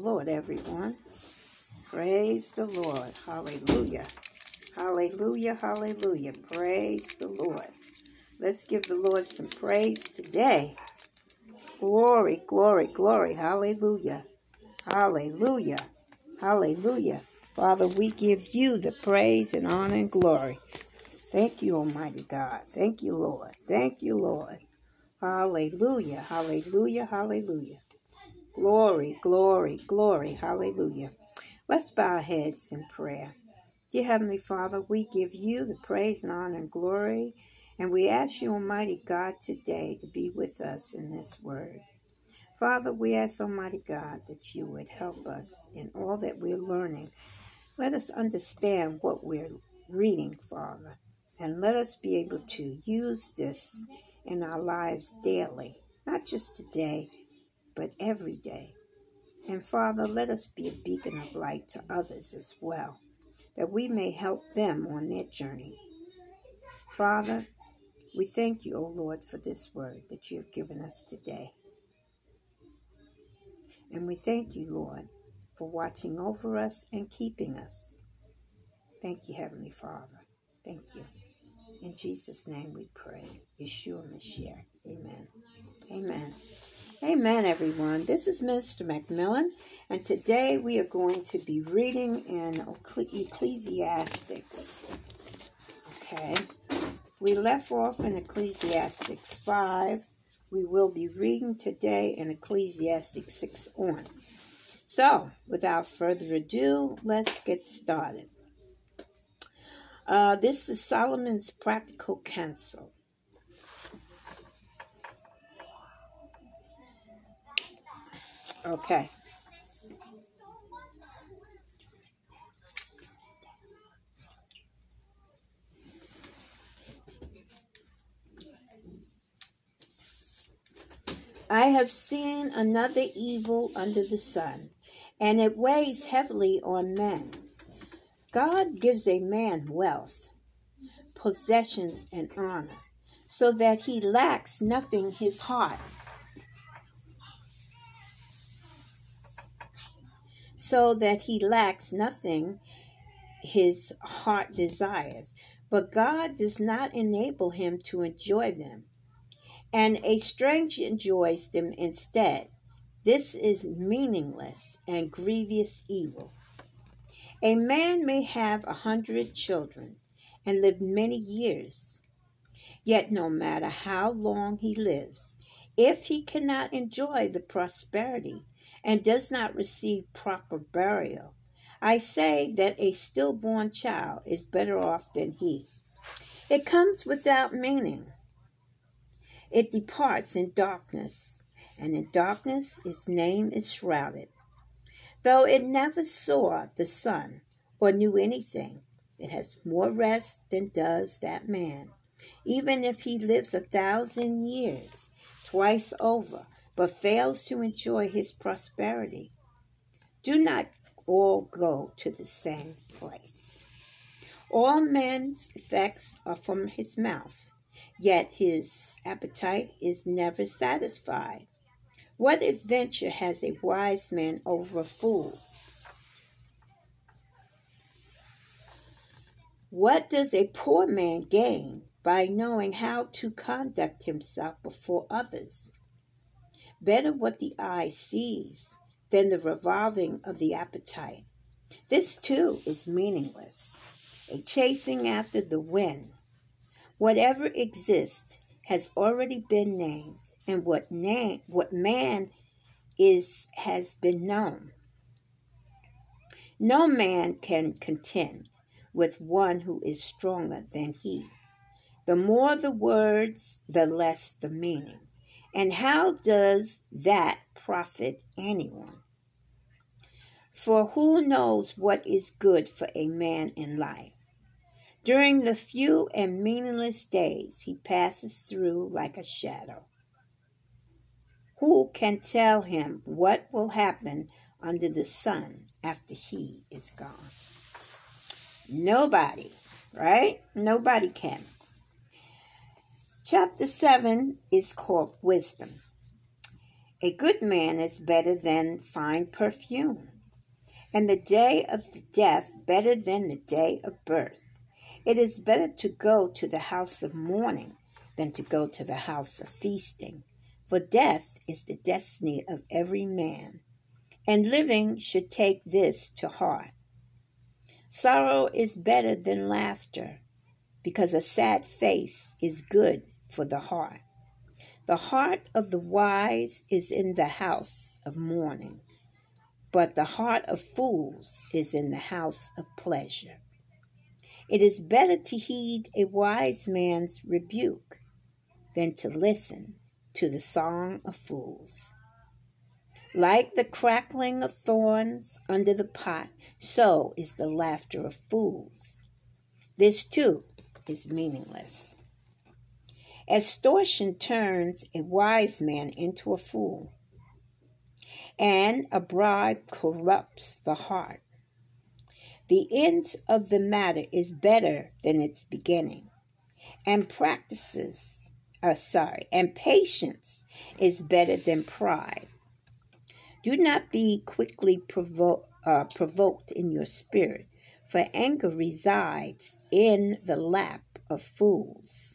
Lord, everyone. Praise the Lord. Hallelujah. Hallelujah. Hallelujah. Praise the Lord. Let's give the Lord some praise today. Glory, glory, glory. Hallelujah. Hallelujah. Hallelujah. Father, we give you the praise and honor and glory. Thank you, Almighty God. Thank you, Lord. Thank you, Lord. Hallelujah. Hallelujah. Hallelujah. Glory, glory, glory. Hallelujah. Let's bow our heads in prayer. Dear Heavenly Father, we give you the praise and honor and glory, and we ask you, Almighty God, today to be with us in this word. Father, we ask, Almighty God, that you would help us in all that we're learning. Let us understand what we're reading, Father, and let us be able to use this in our lives daily, not just today, but every day. And Father, let us be a beacon of light to others as well, that we may help them on their journey. Father, we thank you, O Lord, for this word that you have given us today. And we thank you, Lord, for watching over us and keeping us. Thank you, Heavenly Father. Thank you. In Jesus' name we pray. Yeshua Mashiach. Amen. Amen. Amen, everyone. This is Minister McMillian, and today we are going to be reading in Ecclesiastics. Okay. We left off in Ecclesiastics 5. We will be reading today in Ecclesiastics 6 on. So, without further ado, let's get started. Uh, this is Solomon's Practical Counsel. Okay. I have seen another evil under the sun, and it weighs heavily on men. God gives a man wealth, possessions, and honor, so that he lacks nothing his heart so that he lacks nothing his heart desires. But God does not enable him to enjoy them, and a stranger enjoys them instead. This is meaningless and grievous evil. A man may have a hundred children and live many years. Yet, no matter how long he lives, if he cannot enjoy the prosperity and does not receive proper burial. I say that a stillborn child is better off than he. It comes without meaning. It departs in darkness, and in darkness its name is shrouded. Though it never saw the sun or knew anything, it has more rest than does that man, even if he lives a thousand years twice over but fails to enjoy his prosperity. Do not all go to the same place. All man's effects are from his mouth, yet his appetite is never satisfied. What adventure has a wise man over a fool? What does a poor man gain by knowing how to conduct himself before others? Better what the eye sees than the revolving of the appetite. This too is meaningless, a chasing after the wind. Whatever exists has already been named, and what name, what man is has been known. No man can contend with one who is stronger than he. The more the words, the less the meaning. And how does that profit anyone? For who knows what is good for a man in life? During the few and meaningless days he passes through like a shadow. Who can tell him what will happen under the sun after he is gone? Nobody, right? Nobody can. Chapter 7 is called Wisdom. A good man is better than fine perfume, and the day of the death better than the day of birth. It is better to go to the house of mourning than to go to the house of feasting, for death is the destiny of every man, and living should take this to heart. Sorrow is better than laughter, because a sad face is good for the heart. The heart of the wise is in the house of mourning, but the heart of fools is in the house of pleasure. It is better to heed a wise man's rebuke than to listen to the song of fools. Like the crackling of thorns under the pot, so is the laughter of fools. This too is meaningless. Extortion turns a wise man into a fool, and a bribe corrupts the heart. The end of the matter is better than its beginning, and practices, uh, sorry, and patience is better than pride. Do not be quickly provo- uh, provoked in your spirit, for anger resides in the lap of fools.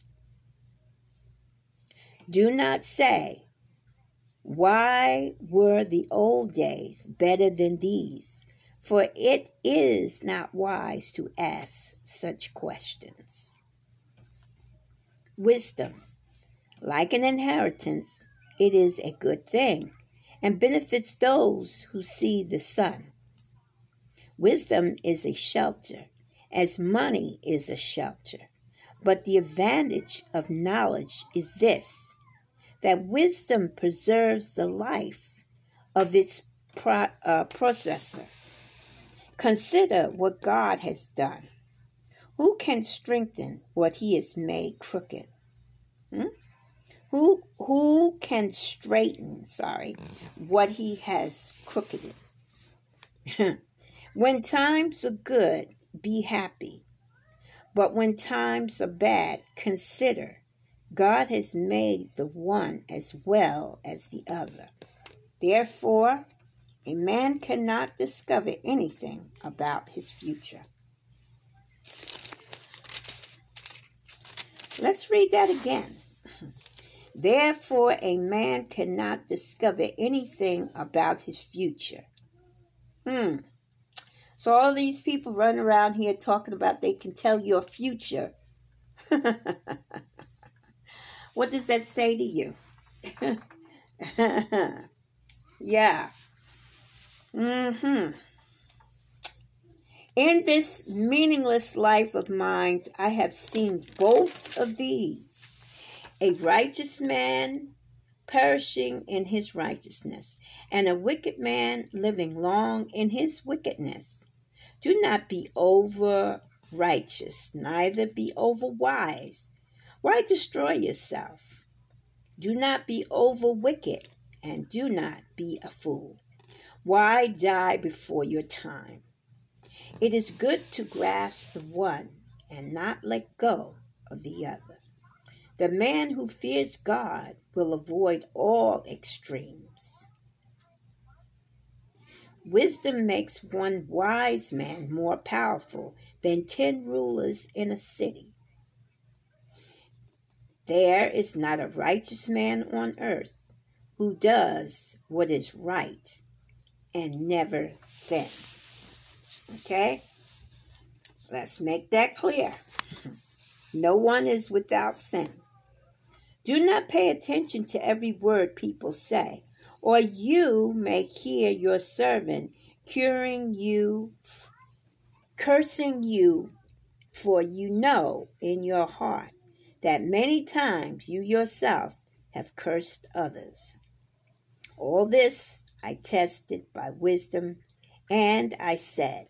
Do not say, Why were the old days better than these? For it is not wise to ask such questions. Wisdom, like an inheritance, it is a good thing and benefits those who see the sun. Wisdom is a shelter, as money is a shelter. But the advantage of knowledge is this that wisdom preserves the life of its pro- uh, processor. Consider what God has done. Who can strengthen what he has made crooked? Hmm? Who who can straighten, sorry, what he has crooked? when times are good, be happy. But when times are bad, consider God has made the one as well as the other. Therefore, a man cannot discover anything about his future. Let's read that again. Therefore, a man cannot discover anything about his future. Hmm. So, all these people running around here talking about they can tell your future. What does that say to you? yeah. Mm-hmm. In this meaningless life of mine, I have seen both of these a righteous man perishing in his righteousness, and a wicked man living long in his wickedness. Do not be over righteous, neither be over wise. Why destroy yourself? Do not be over wicked, and do not be a fool. Why die before your time? It is good to grasp the one and not let go of the other. The man who fears God will avoid all extremes. Wisdom makes one wise man more powerful than ten rulers in a city. There is not a righteous man on earth who does what is right and never sins. Okay? Let's make that clear. No one is without sin. Do not pay attention to every word people say, or you may hear your servant curing you, cursing you, for you know in your heart that many times you yourself have cursed others. All this I tested by wisdom, and I said,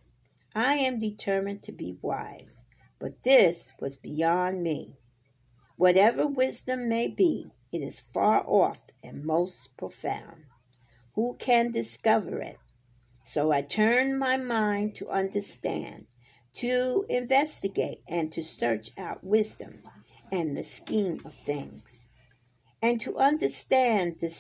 I am determined to be wise, but this was beyond me. Whatever wisdom may be, it is far off and most profound. Who can discover it? So I turned my mind to understand, to investigate, and to search out wisdom and the scheme of things, and to understand the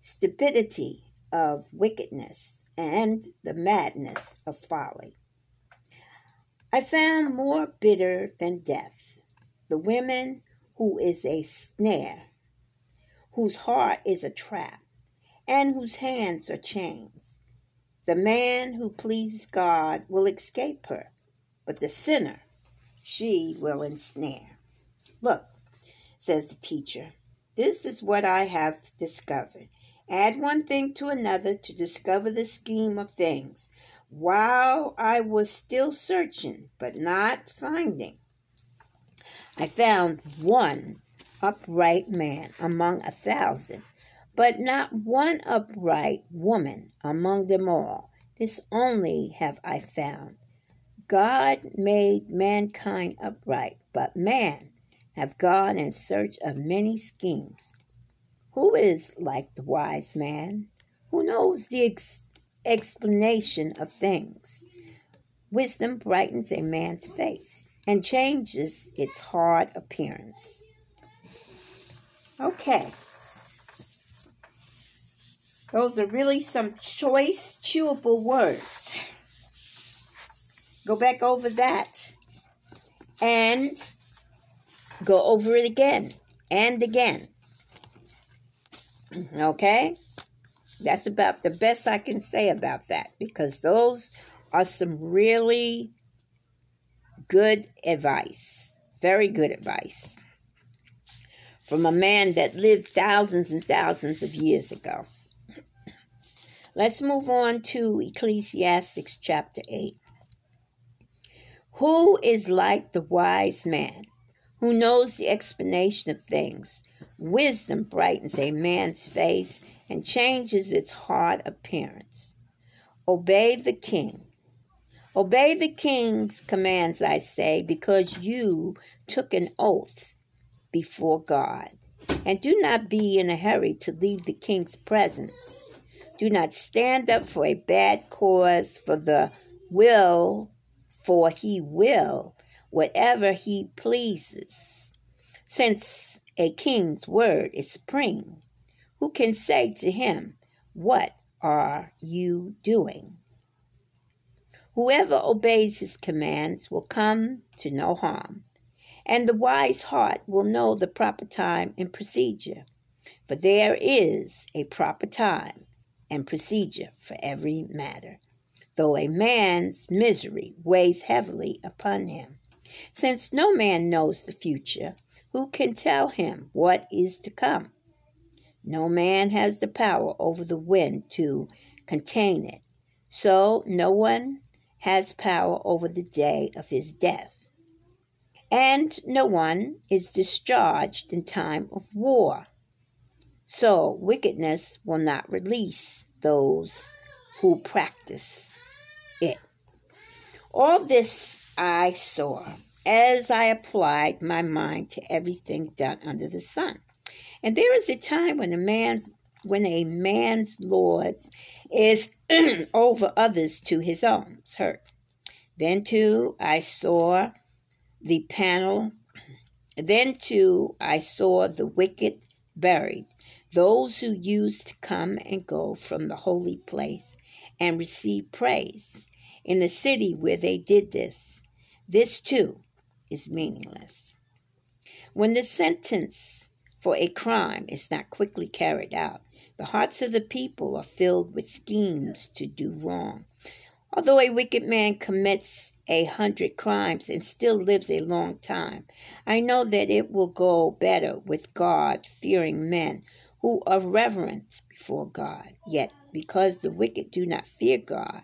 stupidity of wickedness, and the madness of folly. I found more bitter than death the woman who is a snare, whose heart is a trap, and whose hands are chains. The man who pleases God will escape her, but the sinner she will ensnare. Look, says the teacher, this is what I have discovered. Add one thing to another to discover the scheme of things. While I was still searching, but not finding, I found one upright man among a thousand, but not one upright woman among them all. This only have I found. God made mankind upright, but man have gone in search of many schemes. Who is like the wise man? Who knows the ex- explanation of things? Wisdom brightens a man's face and changes its hard appearance. Okay. Those are really some choice, chewable words. Go back over that and go over it again and again. Okay? That's about the best I can say about that because those are some really good advice. Very good advice from a man that lived thousands and thousands of years ago. Let's move on to Ecclesiastes chapter 8. Who is like the wise man who knows the explanation of things? Wisdom brightens a man's face and changes its hard appearance. Obey the king. Obey the king's commands, I say, because you took an oath before God. And do not be in a hurry to leave the king's presence. Do not stand up for a bad cause, for the will, for he will whatever he pleases. Since a king's word is supreme, who can say to him, What are you doing? Whoever obeys his commands will come to no harm, and the wise heart will know the proper time and procedure. For there is a proper time and procedure for every matter, though a man's misery weighs heavily upon him. Since no man knows the future, who can tell him what is to come? No man has the power over the wind to contain it, so no one has power over the day of his death. And no one is discharged in time of war. So wickedness will not release those who practice it. All this I saw as I applied my mind to everything done under the sun. And there is a time when a man's when a man's lord is over others to his own hurt. Then too I saw the panel. Then too I saw the wicked buried, those who used to come and go from the holy place and receive praise in the city where they did this this too is meaningless. When the sentence for a crime is not quickly carried out, the hearts of the people are filled with schemes to do wrong. Although a wicked man commits a hundred crimes and still lives a long time, I know that it will go better with God fearing men who are reverent before God. Yet, because the wicked do not fear God,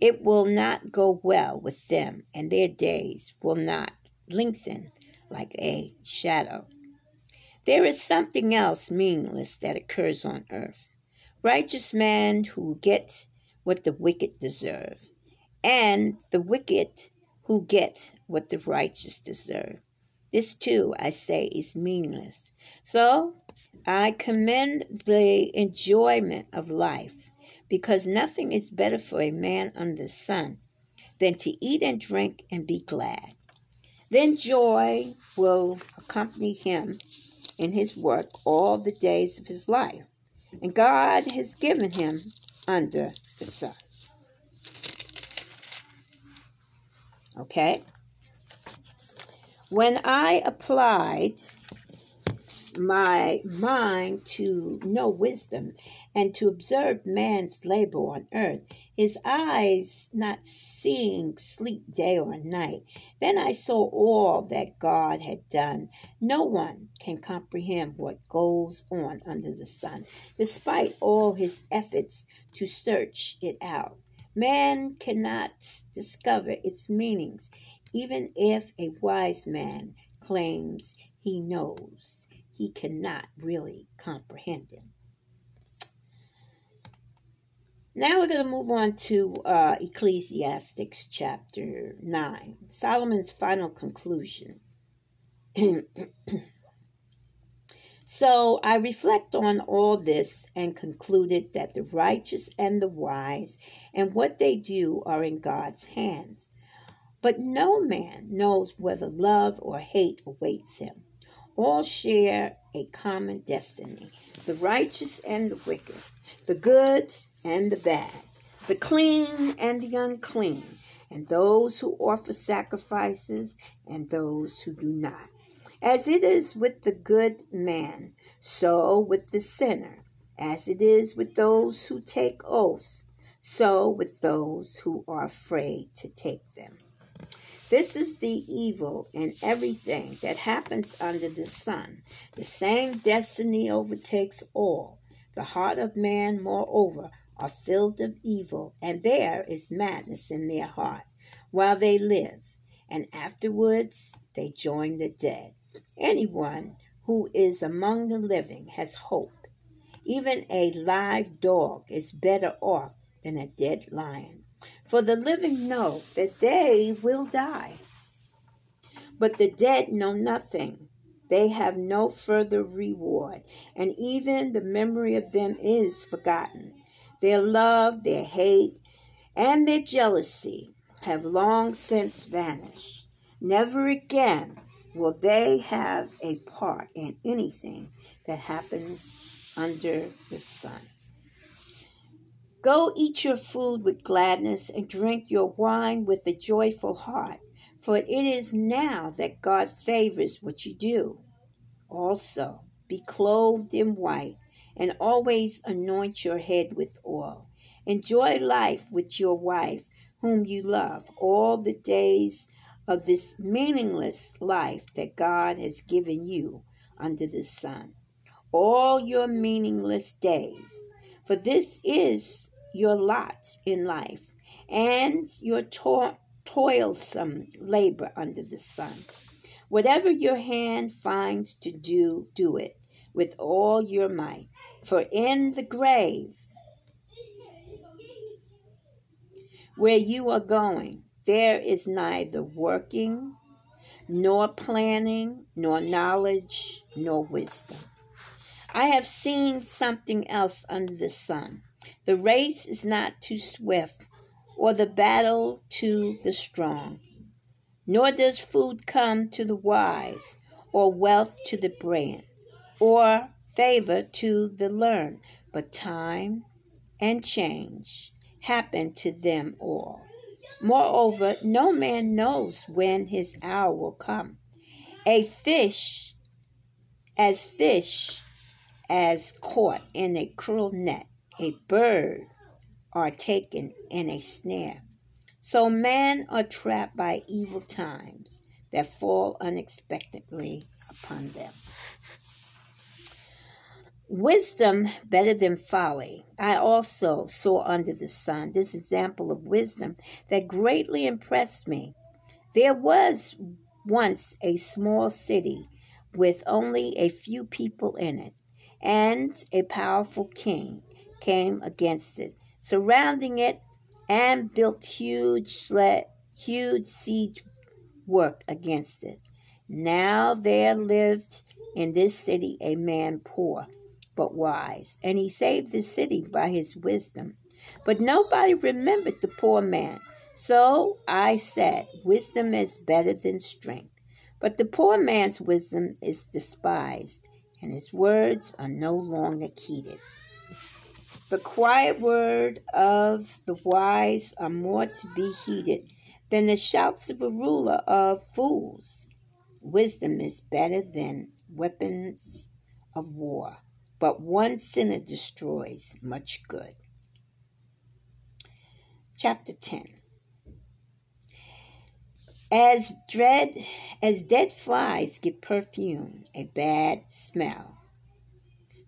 it will not go well with them, and their days will not lengthen like a shadow. There is something else meaningless that occurs on earth. Righteous men who get what the wicked deserve, and the wicked who get what the righteous deserve. This too, I say, is meaningless. So I commend the enjoyment of life because nothing is better for a man under the sun than to eat and drink and be glad. Then joy will accompany him in his work all the days of his life. and God has given him under the sun. Okay? When I applied my mind to know wisdom and to observe man's labor on earth, his eyes not seeing sleep day or night. Then I saw all that God had done. No one can comprehend what goes on under the sun, despite all his efforts to search it out. Man cannot discover its meanings, even if a wise man claims he knows. He cannot really comprehend it. Now we're going to move on to uh, Ecclesiastics chapter 9, Solomon's final conclusion. so I reflect on all this and concluded that the righteous and the wise and what they do are in God's hands. But no man knows whether love or hate awaits him. All share a common destiny the righteous and the wicked, the good and the bad, the clean and the unclean, and those who offer sacrifices and those who do not. As it is with the good man, so with the sinner. As it is with those who take oaths, so with those who are afraid to take them. This is the evil in everything that happens under the sun. The same destiny overtakes all. The heart of man, moreover, are filled of evil, and there is madness in their heart while they live, and afterwards they join the dead. Anyone who is among the living has hope. Even a live dog is better off than a dead lion. For the living know that they will die, but the dead know nothing. They have no further reward, and even the memory of them is forgotten. Their love, their hate, and their jealousy have long since vanished. Never again will they have a part in anything that happens under the sun. Go eat your food with gladness and drink your wine with a joyful heart, for it is now that God favors what you do. Also, be clothed in white and always anoint your head with oil. Enjoy life with your wife, whom you love, all the days of this meaningless life that God has given you under the sun. All your meaningless days. For this is your lot in life and your to- toilsome labor under the sun. Whatever your hand finds to do, do it with all your might. For in the grave where you are going, there is neither working, nor planning, nor knowledge, nor wisdom. I have seen something else under the sun the race is not too swift, or the battle to the strong. Nor does food come to the wise, or wealth to the brilliant, or favor to the learned, but time and change happen to them all. Moreover, no man knows when his hour will come. A fish, as fish, as caught in a cruel net, a bird are taken in a snare. So men are trapped by evil times that fall unexpectedly upon them. Wisdom better than folly. I also saw under the sun this example of wisdom that greatly impressed me. There was once a small city with only a few people in it and a powerful king came against it, surrounding it, and built huge, huge siege work against it. Now there lived in this city a man poor but wise, and he saved the city by his wisdom. But nobody remembered the poor man. So I said, Wisdom is better than strength. But the poor man's wisdom is despised, and his words are no longer heeded. The quiet word of the wise are more to be heeded than the shouts of a ruler of fools. Wisdom is better than weapons of war, but one sinner destroys much good. Chapter 10 As dread as dead flies give perfume, a bad smell,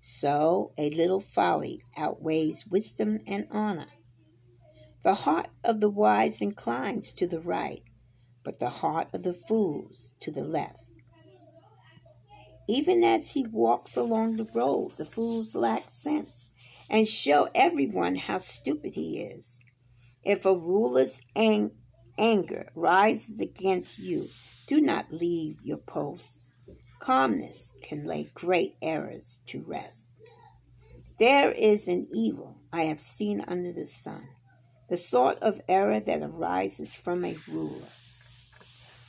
so a little folly outweighs wisdom and honor. The heart of the wise inclines to the right, but the heart of the fools to the left. Even as he walks along the road, the fools lack sense and show everyone how stupid he is. If a ruler's ang- anger rises against you, do not leave your post. Calmness can lay great errors to rest. There is an evil I have seen under the sun, the sort of error that arises from a ruler.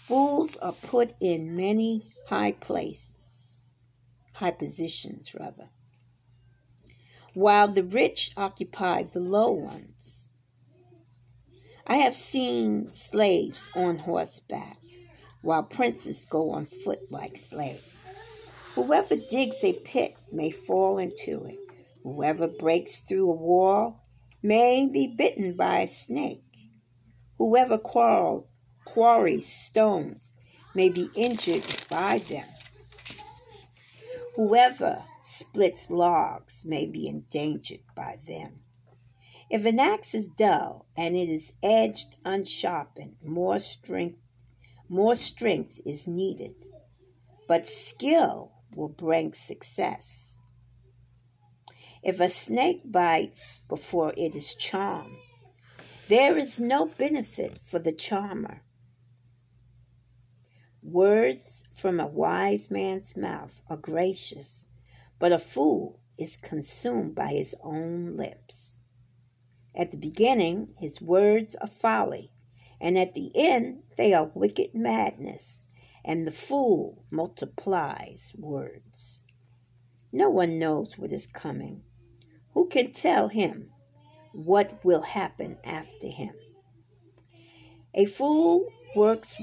Fools are put in many high places, high positions, rather, while the rich occupy the low ones. I have seen slaves on horseback while princes go on foot like slaves. Whoever digs a pit may fall into it. Whoever breaks through a wall may be bitten by a snake. Whoever quarrel, quarries stones may be injured by them. Whoever splits logs may be endangered by them. If an axe is dull and it is edged unsharpened, more strength more strength is needed, but skill will bring success. If a snake bites before it is charmed, there is no benefit for the charmer. Words from a wise man's mouth are gracious, but a fool is consumed by his own lips. At the beginning, his words are folly, and at the end they are wicked madness, and the fool multiplies words. No one knows what is coming. Who can tell him what will happen after him? A fool works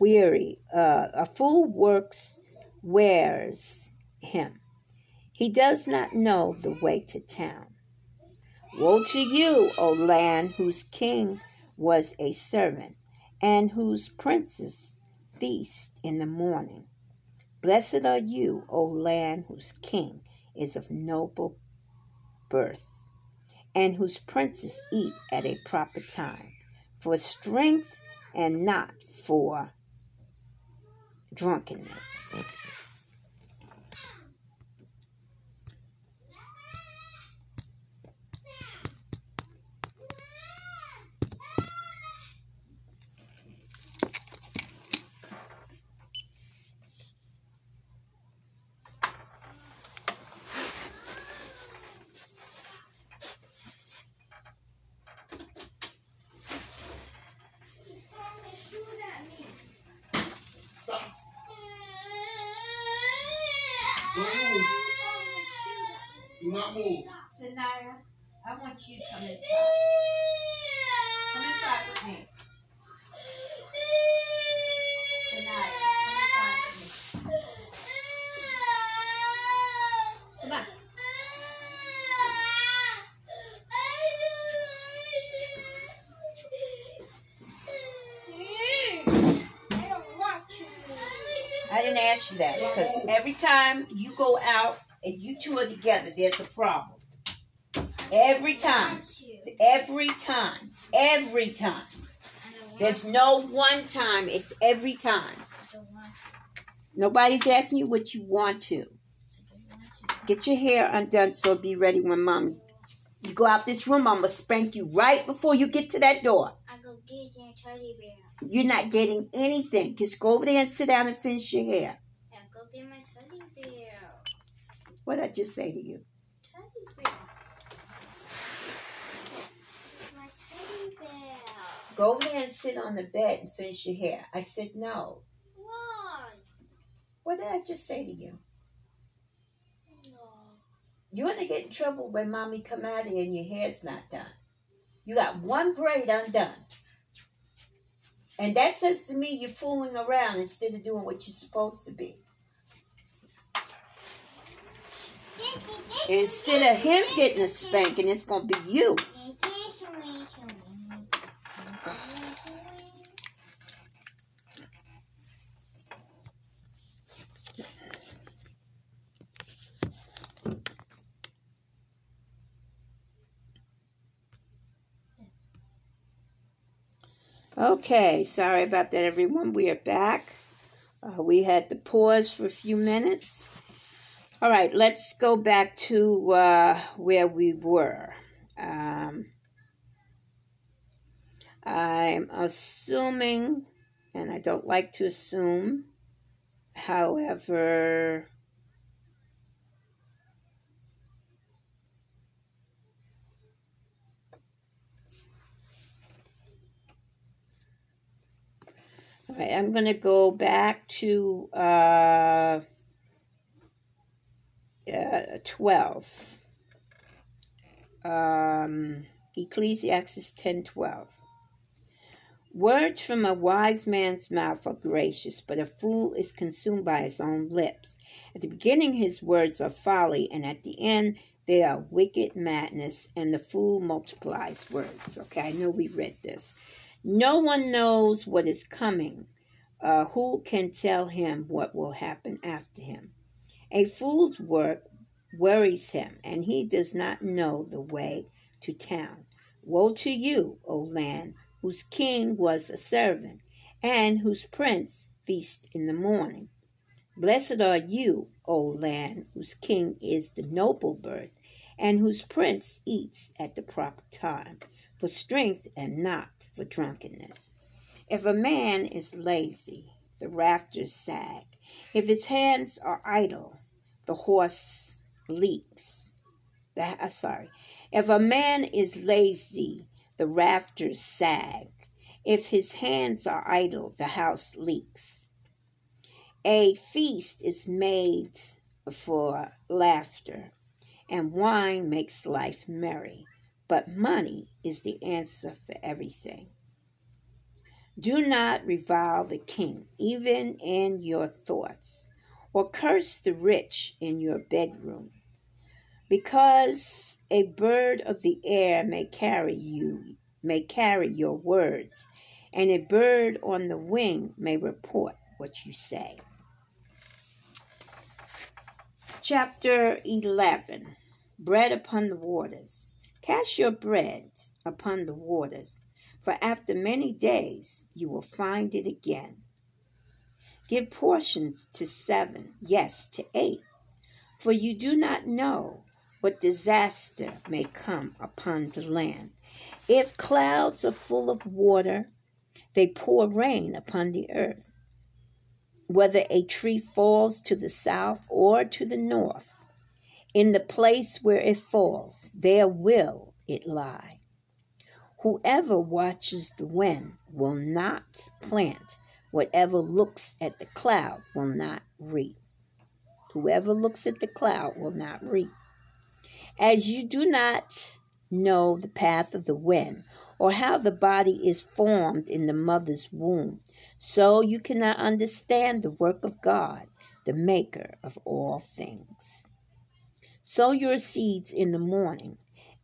weary, uh, a fool works wears him. He does not know the way to town. Woe to you, O land whose king was a servant, and whose princes feast in the morning. Blessed are you, O land whose king is of noble birth, and whose princes eat at a proper time, for strength and not for drunkenness. Not move. Sanaya, I want you to come inside. Come inside with me. Sanaya, come inside with me. Come on. I didn't ask you that because every time you go out and you two are together, there's a problem. Every time. Every time. Every time. There's no one time, it's every time. Nobody's asking you what you want to. Get your hair undone so be ready when mom. You go out this room, I'm gonna spank you right before you get to that door. I go get your teddy bear. You're not getting anything. Just go over there and sit down and finish your hair. I go get my teddy bear. What did I just say to you? Teddy bear. My teddy bear. Go over there and sit on the bed and finish your hair. I said no. Why? What did I just say to you? No. You're gonna get in trouble when mommy come out here and your hair's not done. You got one braid undone. And that says to me you're fooling around instead of doing what you're supposed to be. Instead of him getting a spanking, it's gonna be you. Okay, sorry about that, everyone. We are back. Uh, we had to pause for a few minutes. All right, let's go back to uh, where we were. Um, I'm assuming, and I don't like to assume, however, All right, I'm going to go back to uh, uh, 12. Um, Ecclesiastes 10:12. Words from a wise man's mouth are gracious, but a fool is consumed by his own lips. At the beginning, his words are folly, and at the end, they are wicked madness, and the fool multiplies words. Okay, I know we read this. No one knows what is coming. Uh, who can tell him what will happen after him? A fool's work worries him, and he does not know the way to town. Woe to you, O land, whose king was a servant, and whose prince feasts in the morning. Blessed are you, O land, whose king is the noble birth, and whose prince eats at the proper time, for strength and not for drunkenness. If a man is lazy, the rafters sag. If his hands are idle, the horse leaks. That, uh, sorry. If a man is lazy, the rafters sag. If his hands are idle, the house leaks. A feast is made for laughter, and wine makes life merry but money is the answer for everything. Do not revile the king, even in your thoughts, or curse the rich in your bedroom, because a bird of the air may carry you, may carry your words, and a bird on the wing may report what you say. Chapter 11 Bread upon the waters. Cast your bread upon the waters, for after many days you will find it again. Give portions to seven, yes, to eight, for you do not know what disaster may come upon the land. If clouds are full of water, they pour rain upon the earth. Whether a tree falls to the south or to the north, in the place where it falls, there will it lie. Whoever watches the wind will not plant. Whatever looks at the cloud will not reap. Whoever looks at the cloud will not reap. As you do not know the path of the wind, or how the body is formed in the mother's womb, so you cannot understand the work of God, the maker of all things. Sow your seeds in the morning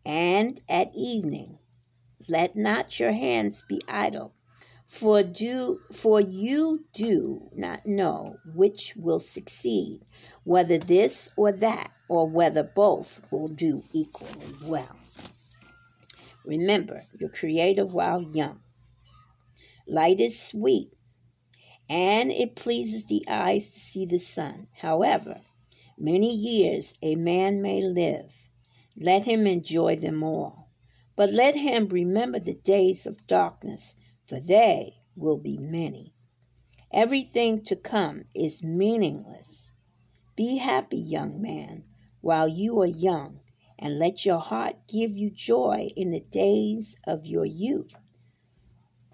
and at evening. Let not your hands be idle, for do for you do not know which will succeed, whether this or that, or whether both will do equally well. Remember your Creator while young. Light is sweet, and it pleases the eyes to see the sun. However, Many years a man may live. Let him enjoy them all. But let him remember the days of darkness, for they will be many. Everything to come is meaningless. Be happy, young man, while you are young, and let your heart give you joy in the days of your youth.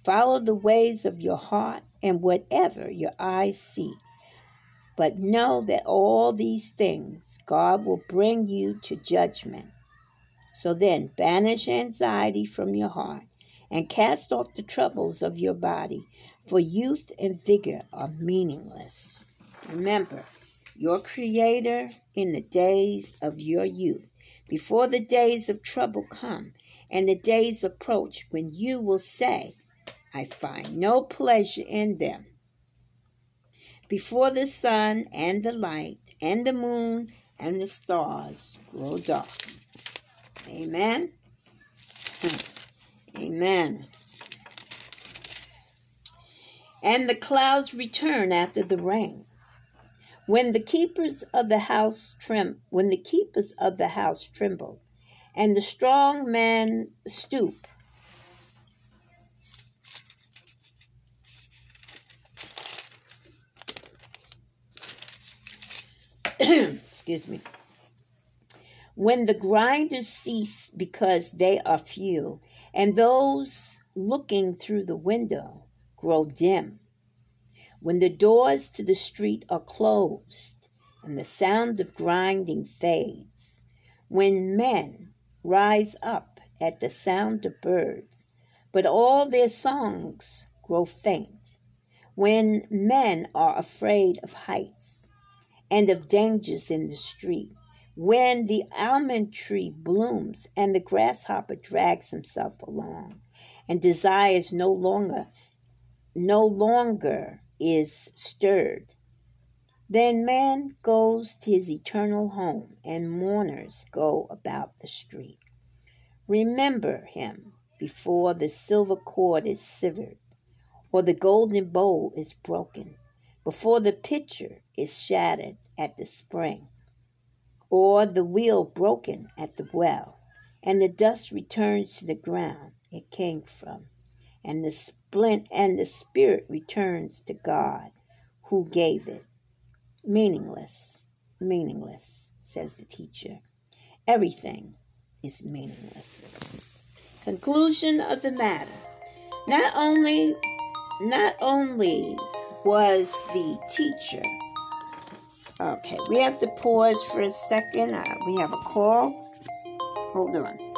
Follow the ways of your heart, and whatever your eyes see, But know that all these things God will bring you to judgment. So then, banish anxiety from your heart and cast off the troubles of your body, for youth and vigor are meaningless. Remember, your Creator in the days of your youth, before the days of trouble come and the days approach when you will say, I find no pleasure in them. Before the sun and the light and the moon and the stars grow dark. Amen. Amen. And the clouds return after the rain. When the keepers of the house trem when the keepers of the house tremble, and the strong man stoop, excuse me. When the grinders cease because they are few, and those looking through the window grow dim, when the doors to the street are closed, and the sound of grinding fades, when men rise up at the sound of birds, but all their songs grow faint, when men are afraid of heights and of dangers in the street, when the almond tree blooms and the grasshopper drags himself along and desires no longer no longer is stirred then man goes to his eternal home and mourners go about the street. Remember him before the silver cord is severed or the golden bowl is broken before the pitcher is shattered at the spring or the wheel broken at the well, and the dust returns to the ground it came from, and the splint and the spirit returns to God who gave it. Meaningless, meaningless, says the teacher. Everything is meaningless. Conclusion of the matter. Not only not only was the teacher Okay, we have to pause for a second. Uh, we have a call. Hold on.